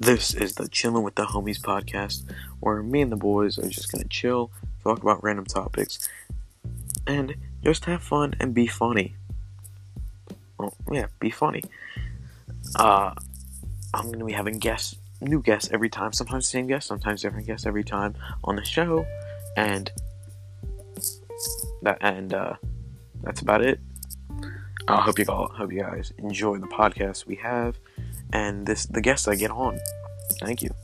This is the Chillin' with the Homies podcast, where me and the boys are just gonna chill, talk about random topics, and just have fun and be funny. Well, yeah, be funny. Uh, I'm gonna be having guests, new guests every time. Sometimes same guests, sometimes different guests every time on the show, and that and uh, that's about it. I hope you all hope you guys enjoy the podcast we have and this the guests I get on. Thank you.